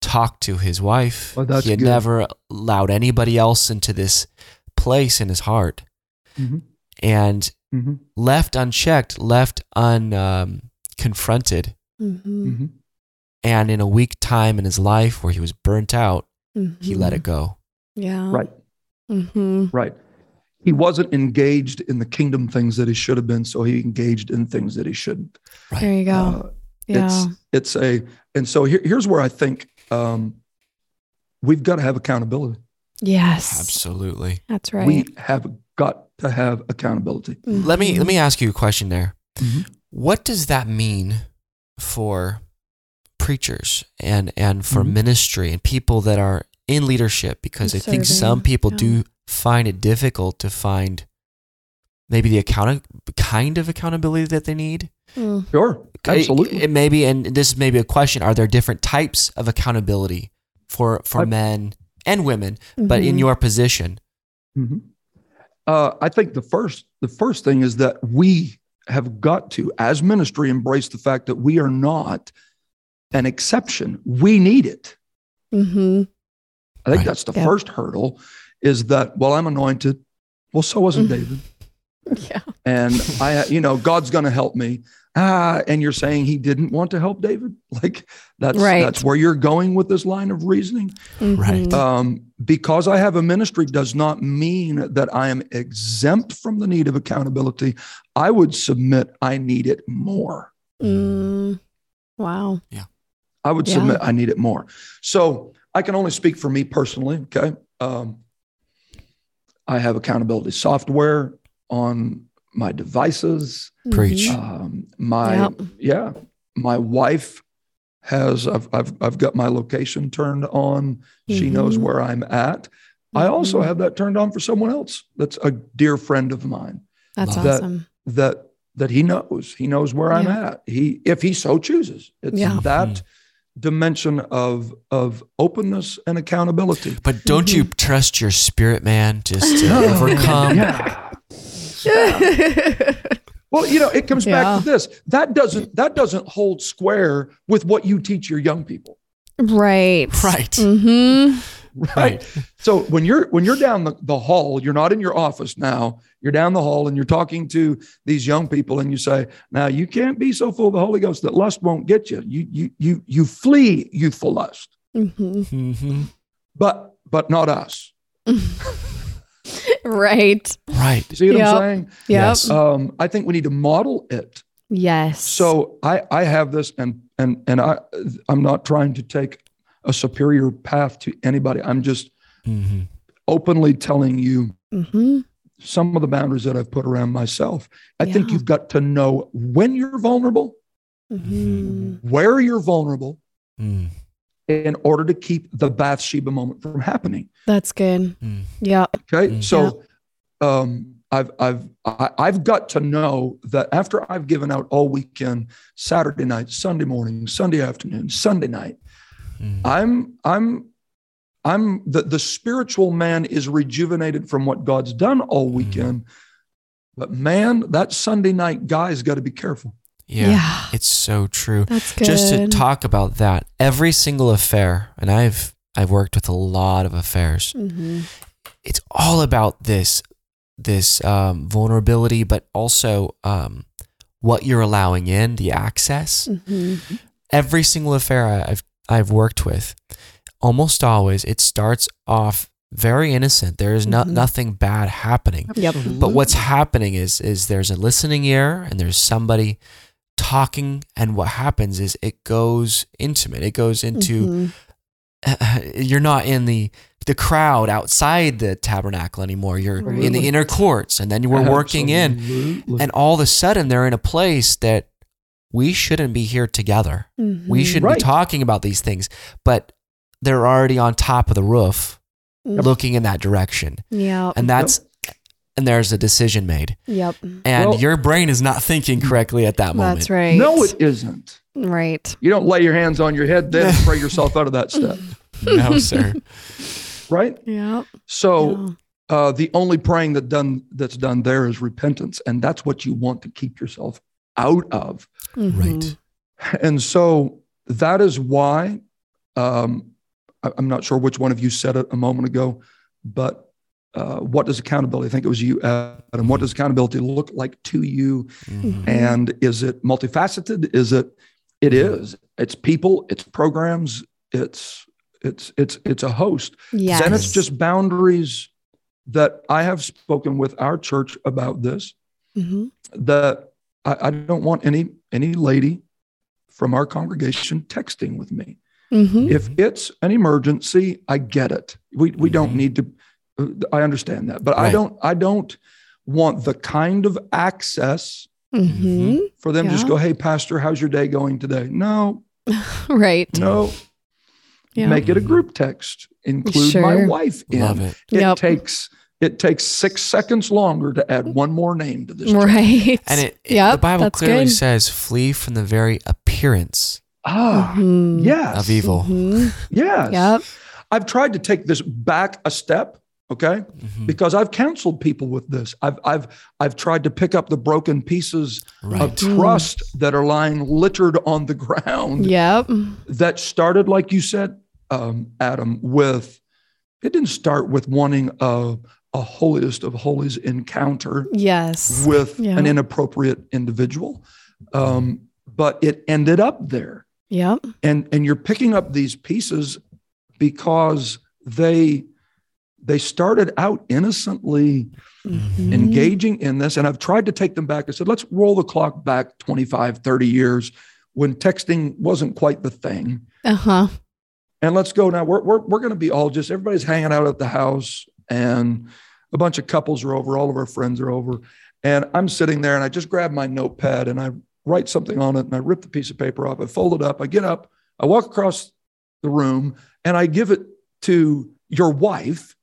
talked to his wife. Well, that's he had good. never allowed anybody else into this place in his heart. Mhm. And Mhm. left unchecked, left unconfronted, Mhm. Mhm. and in a weak time in his life where he was burnt out, he let Mm-hmm. it go. Yeah. Right. hmm Right. He wasn't engaged in the kingdom things that he should have been, so he engaged in things that he shouldn't. There you go. Uh, yeah. It's it's a and so here, here's where I think um, we've got to have accountability. yes. Absolutely. That's right. We have got to have accountability. Let me let me ask you a question there. Mhm. What does that mean for preachers and and for Mhm. ministry and people that are in leadership because I And think some people yeah. do find it difficult to find maybe the account kind of accountability that they need. Mm. Sure, absolutely. It, it may be, and this may be a question: Are there different types of accountability for for I- men and women? But in Mhm. your position, Mhm. Uh, I think the first the first thing is that we have got to, as ministry, embrace the fact that we are not an exception. We need it. Mhm. I think Right. that's the Yeah. first hurdle. Is that well, I'm anointed. Well, so wasn't Mhm. David. [laughs] Yeah. and I, you know, God's going to help me. Ah, and you're saying He didn't want to help David? [laughs] Like that's Right. that's where you're going with this line of reasoning. Right. Mhm. Um, because I have a ministry does not mean that I am exempt from the need of accountability. I would submit I need it more. Mm. Wow. Yeah. I would Yeah. submit I need it more. So I can only speak for me personally. Okay. Um, I have accountability software on my devices. Preach. Mhm. Um, my Yep. yeah, my wife has. I've, I've I've got my location turned on. She knows where I'm at. I also Mhm. have that turned on for someone else. That's a dear friend of mine. That's that. awesome. That that he knows. He knows where I'm at. He if he so chooses. It's Yeah. that Mhm. Dimension of of openness and accountability. But don't you trust your spirit, man, just to No. overcome? Yeah. Well, you know, it comes Yeah. back to this. That doesn't that doesn't hold square with what you teach your young people. right. Right. Mm-hmm. [laughs] Right. So when you're when you're down the, the hall, you're not in your office now. You're down the hall and you're talking to these young people and you say, now you can't be so full of the Holy Ghost that lust won't get you. You you you you flee youthful lust, Mm-hmm. hmm but but not us. [laughs] Right. Right. You see what Yep. I'm saying? Yes. Um, I think we need to model it. Yes. So I I have this and and and I I'm not trying to take a superior path to anybody. I'm just hmm openly telling you Mm-hmm. some of the boundaries that I've put around myself. I think you've got to know when you're vulnerable, Mhm. where you're vulnerable, Mm, in order to keep the Bathsheba moment from happening. That's good. mm, Yeah. Okay. Mm. So um I've I've I've got to know that after I've given out all weekend, Saturday night, Sunday morning, Sunday afternoon, Sunday night, mm. I'm I'm I'm the, the spiritual man is rejuvenated from what God's done all weekend. But man, that Sunday night guy's got to be careful. yeah, Yeah. it's so true. That's good. Just to talk about that, every single affair, and I've I've worked with a lot of affairs. Mhm. It's all about this this um, vulnerability, but also um, what you're allowing in, the access. Mhm. Every single affair I- I've I've worked with, almost always it starts off very innocent. There is no, Mhm. nothing bad happening. Yep. But what's happening is is there's a listening ear and there's somebody talking and what happens is it goes intimate. It goes into Mhm. you're not in the the crowd outside the tabernacle anymore. You're in the inner courts and then you were working in and all of a sudden they're in a place that we shouldn't be here together. We Mhm. shouldn't Right. be talking about these things, but they're already on top of the roof Yep. looking in that direction. Yeah. And that's and there's a decision made. Yep. And Well- your brain is not thinking correctly at that moment. That's right. no, it isn't. Right. You don't lay your hands on your head then [laughs] pray yourself out of that step, No, sir. [laughs] right? Yeah. So uh, the only praying that done that's done there is repentance, and that's what you want to keep yourself out of. Mm-hmm. Right. And so that is why um, I- I'm not sure which one of you said it a moment ago, but uh, what does accountability? I think it was you, Adam. What does accountability look like to you? Mhm. And is it multifaceted? Is it? It is. It's people. It's programs. It's it's it's it's a host. Yes. Then it's just boundaries that I have spoken with our church about this. Mhm. That I, I don't want any any lady from our congregation texting with me. Mhm. If it's an emergency, I get it. We we don't Mhm. need to. uh, I understand that, but I don't. I don't want the kind of access Mhm. for them to just go, "Hey, pastor, how's your day going today?" No, [laughs] Right. no. Yeah. Make it a group text. Include my wife in. Love it. It Yep. takes it takes six seconds longer to add one more name to this. chat. Right. And it, it- Yep, the Bible clearly good. says flee from the very appearance Ah, Mhm. yes, of evil. Mhm. yes. Yep. I've tried to take this back a step. Okay. Mhm. because I've counseled people with this. I've I've I've tried to pick up the broken pieces of Right. trust that are lying littered on the ground Yep. that started, like you said, um, Adam, with it didn't start with wanting a a holiest of holies encounter Yes. with Yeah. an inappropriate individual, um, but it ended up there Yep. and and you're picking up these pieces because they they started out innocently Mhm. engaging in this and i've tried to take them back i said let's roll the clock back 25 30 years when texting wasn't quite the thing Uh-huh. and let's go now we're, we're, we're going to be all just everybody's hanging out at the house and a bunch of couples are over all of our friends are over and i'm sitting there and i just grab my notepad and i write something on it and i rip the piece of paper off i fold it up i get up i walk across the room and i give it to your wife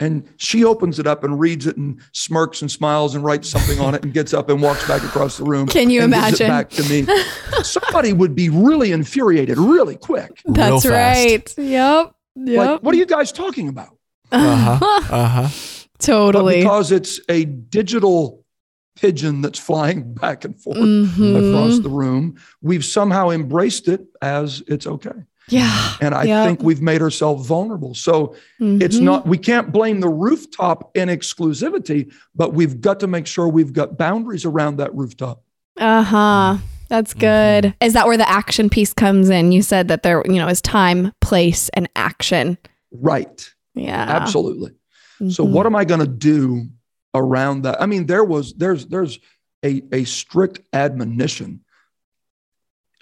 and she opens it up and reads it and smirks and smiles and writes something on it and gets up and walks back across the room Can you and gives it imagine? back to me somebody would be really infuriated really quick That's fast. right. Yep. Yep. like what are you guys talking about Uh-huh. Uh-huh. [laughs] But totally. because it's a digital pigeon that's flying back and forth Mhm. across the room, we've somehow embraced it as it's okay. Yeah. And I Yep. think we've made ourselves vulnerable. So it's Mhm. not, we can't blame the rooftop in exclusivity, but we've got to make sure we've got boundaries around that rooftop. Uh-huh. That's good. Is that where the action piece comes in? You said that there, you know, is time, place, and action. Right. Yeah. Absolutely. So Mhm. what am I going to do around that? I mean, there was there's there's a a strict admonition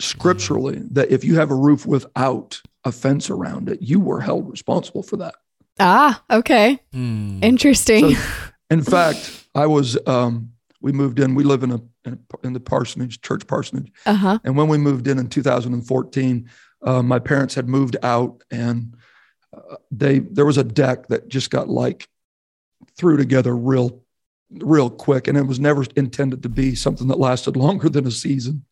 scripturally that if you have a roof without a fence around it, you were held responsible for that. Ah, okay. Hmm. Interesting. So- In fact, I was. Um, we moved in. We live in a in, a, in the parsonage, church parsonage, Uh huh. and when we moved in in 2014, uh, my parents had moved out, and uh, they there was a deck that just got like threw together real real quick and it was never intended to be something that lasted [laughs] longer than a season.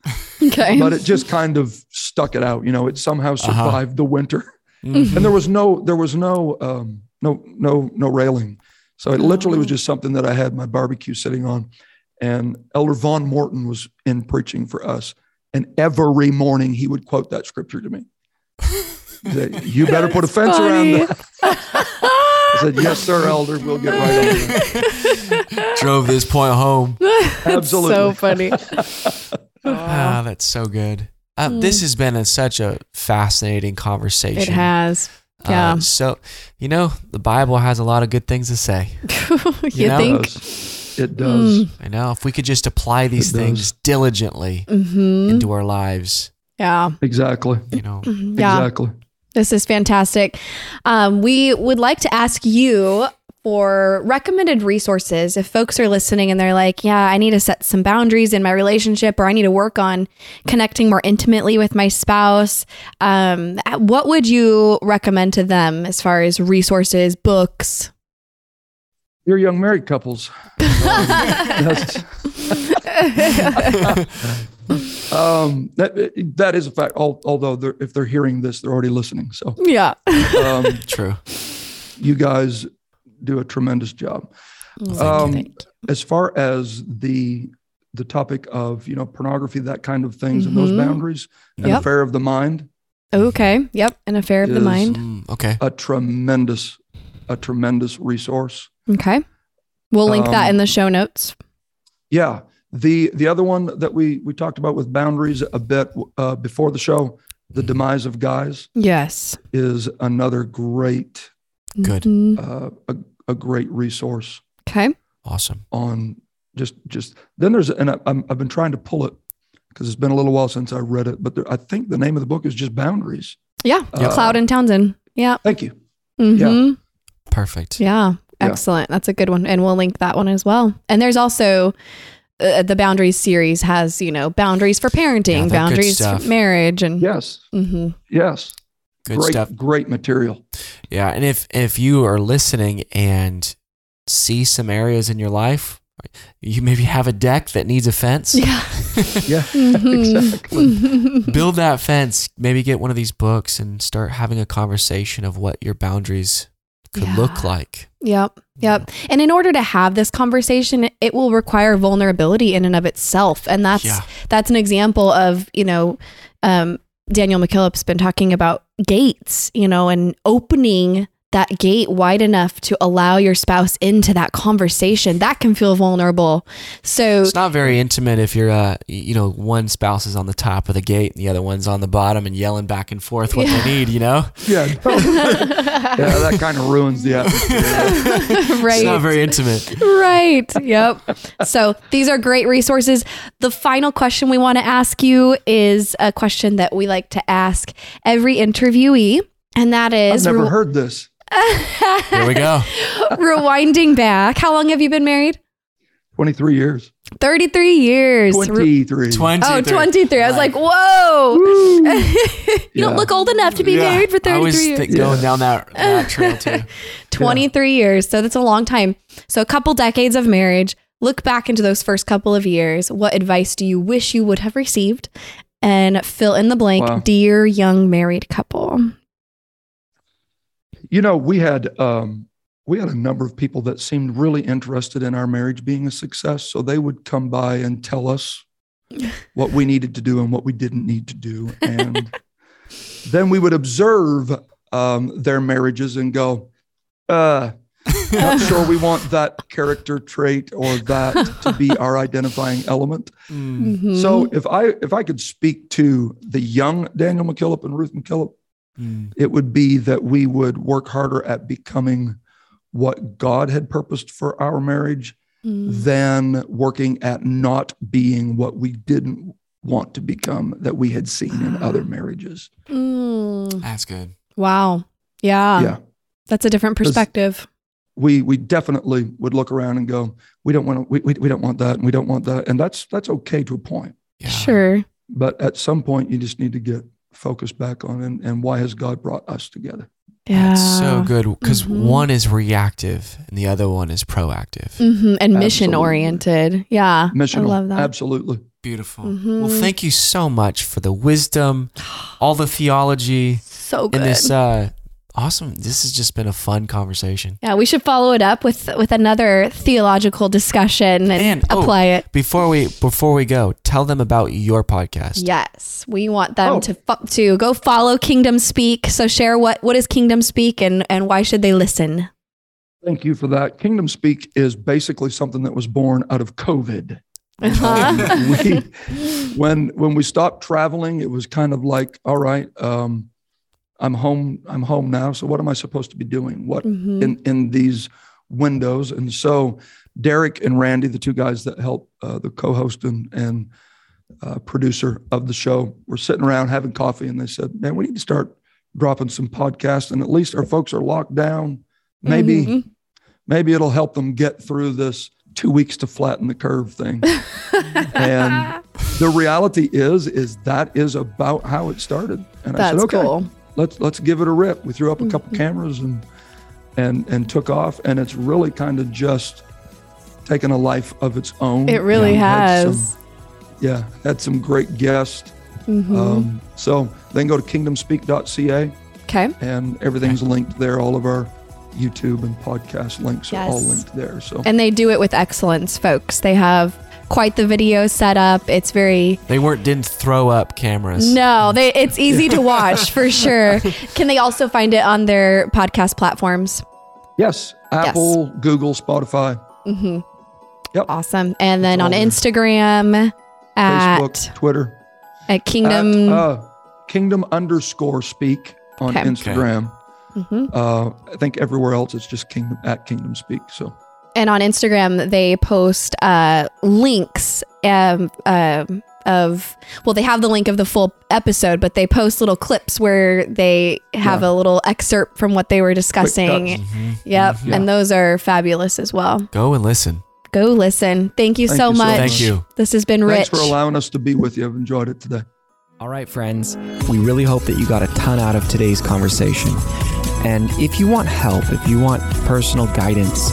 Okay. but it just kind of stuck it out you know it somehow survived the winter. Mhm. and there was no there was no um no no no railing. So it literally was just something that i had my barbecue sitting on and elder von morton was in preaching for us and every morning he would quote that scripture to me. He [laughs] said, you better put a fence around funny. that i said yes sir elder we'll get right on that [laughs] Drove this point home. absolutely so funny. [laughs] Ah, that's so good. Uh, This has been a, such a fascinating conversation. It has. Uh, Yeah. so, you know, the Bible has a lot of good things to say. [laughs] you know? think? It does. It does. I know if we could just apply these It does. things diligently Mm-hmm. into our lives, Yeah. Exactly. you know. Yeah. Exactly. This is fantastic. Um, we would like to ask you for recommended resources if folks are listening and they're like, yeah, I need to set some boundaries in my relationship or I need to work on connecting more intimately with my spouse. Um, what would you recommend to them as far as resources, books? You're young married couples. [laughs] [laughs] [laughs] That's- um, that that is a fact. Although they're, if they're hearing this, they're already listening. So yeah. um, [laughs] True. you guys do a tremendous job. Um, as far as the the topic of you know pornography, that kind of things, and those Mhm. boundaries, an Yep. affair of the mind, Okay. Yep. An affair of the mind. Mm, okay. a tremendous, a tremendous resource. Okay. We'll link that Um, in the show notes. Yeah. The the other one that we we talked about with boundaries a bit uh, before the show, the demise of guys Yes. is another great Good. Uh, a, a great resource Okay. Awesome. on just just then there's and I, I'm, I've been trying to pull it because it's been a little while since I read it, but there, I think the name of the book is just boundaries. Yeah. Uh, Cloud and Townsend. Yeah. Thank you. Mhm. Perfect. Yeah. Yeah. Excellent. That's a good one. And we'll link that one as well. And there's also uh, the boundaries series has, you know, boundaries for parenting, they're boundaries for marriage and Yes. Mhm. Yes. Good great stuff. great material. Yeah, and if if you are listening and see some areas in your life, you maybe have a deck that needs a fence. Yeah. [laughs] Yeah. [laughs] Mhm. exactly. [laughs] Build that fence. Maybe get one of these books and start having a conversation of what your boundaries could look like. Yep. Yep. And in order to have this conversation, it will require vulnerability in and of itself. And that's Yeah. that's an example of, you know, um, Daniel McKillop's been talking about gates, you know, and opening that gate wide enough to allow your spouse into that conversation. That can feel vulnerable. So It's not very intimate if you're, uh, you know, one spouse is on the top of the gate and the other one's on the bottom and yelling back and forth what Yeah. they need. You know, Yeah. no. [laughs] [laughs] yeah. That kind of ruins the atmosphere. [laughs] right. it's not very intimate. right. Yep. So these are great resources. The final question we want to ask you is a question that we like to ask every interviewee, and that is I've never re- heard this. Here we go. [laughs] rewinding back. How long have you been married? 23 years. 33 years. Re- 23. 20. Oh, 23. I was like, whoa. [laughs] you don't look old enough to be married for 33 I was years. th- going down that, that trail too. [laughs] 23 years. So that's a long time. So a couple decades of marriage. Look back into those first couple of years. What advice do you wish you would have received? And fill in the blank, Wow. dear young married couple. You know, we had um, we had a number of people that seemed really interested in our marriage being a success. So they would come by and tell us [laughs] what we needed to do and what we didn't need to do, and then we would observe um, their marriages and go, uh, "Not [laughs] sure we want that character trait or that to be [laughs] our identifying element." Mm. Mhm. So if I if I could speak to the young Daniel McKillop and Ruth McKillop, Mm. it would be that we would work harder at becoming what God had purposed for our marriage Mm. than working at not being what we didn't want to become that we had seen in other marriages. Mm. That's good. Wow. Yeah. yeah. That's a different perspective. we we definitely would look around and go, we don't want to, we, we, we don't want that, and we don't want that, and that's that's okay to a point. Yeah. Sure. But at some point, you just need to get focused back on and, and why has God brought us together? Yeah. That's so good because Mhm. one is reactive and the other one is proactive. hmm And mission oriented. Yeah. Missional, I love that. absolutely. Beautiful. Mhm. Well, thank you so much for the wisdom, all the theology, So good. and this uh, awesome. This has just been a fun conversation. yeah, we should follow it up with with another theological discussion and, And- oh, apply it. Before we before we go, tell them about your podcast. Yes, we want them Oh. to fo- to go follow Kingdom Speak. So share what what is Kingdom Speak and and why should they listen? Thank you for that. Kingdom Speak is basically something that was born out of COVID. [laughs] Uh-huh. we, when when we stopped traveling, it was kind of like, all right, um, I'm home. I'm home now. So what am I supposed to be doing? What Mhm. in in these windows? And so Derek and Randy, the two guys that help uh, the co-host and and uh, producer of the show, were sitting around having coffee, and they said, "Man, we need to start dropping some podcasts, and at least our folks are locked down. Maybe." Mhm. maybe it'll help them get through this two weeks to flatten the curve thing. [laughs] and the reality is, is that is about how it started. And I That's said, okay, cool. Let's let's give it a rip. We threw up a Mm-hmm. couple cameras and and and took off. And it's really kind of just taken a life of its own. It really Had some- has. yeah, had some great guests. Mhm. Um, so then go to kingdomspeak.ca okay. and everything's linked there. All of our YouTube and podcast links are all linked there. So And they do it with excellence, folks. They have quite the video setup. It's very They weren't didn't throw up cameras. no, they it's easy to watch for [laughs] sure. Can they also find it on their podcast platforms? Yes, Apple, Google, Spotify, hmm Yep. Awesome. And then on there. Instagram at Facebook, Twitter, at Kingdom. at, uh, Kingdom underscore Speak on Okay. Instagram. Mhm. Uh, I think everywhere else it's just Kingdom at Kingdom Speak. So and on Instagram they post uh, links um, um, of well they have the link of the full episode but they post little clips where they have Yeah. a little excerpt from what they were discussing cuts. Mhm. yep Yeah. and those are fabulous as well Go and listen. go listen thank you Thank so you so much Thank you. this has been rich thanks for allowing us to be with you. I've enjoyed it today. All right, friends, we really hope that you got a ton out of today's conversation. And if you want help, if you want personal guidance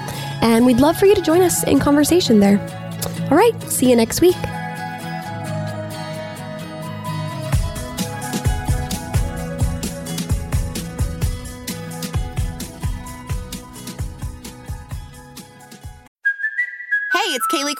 and we'd love for you to join us in conversation there. All right, see you next week.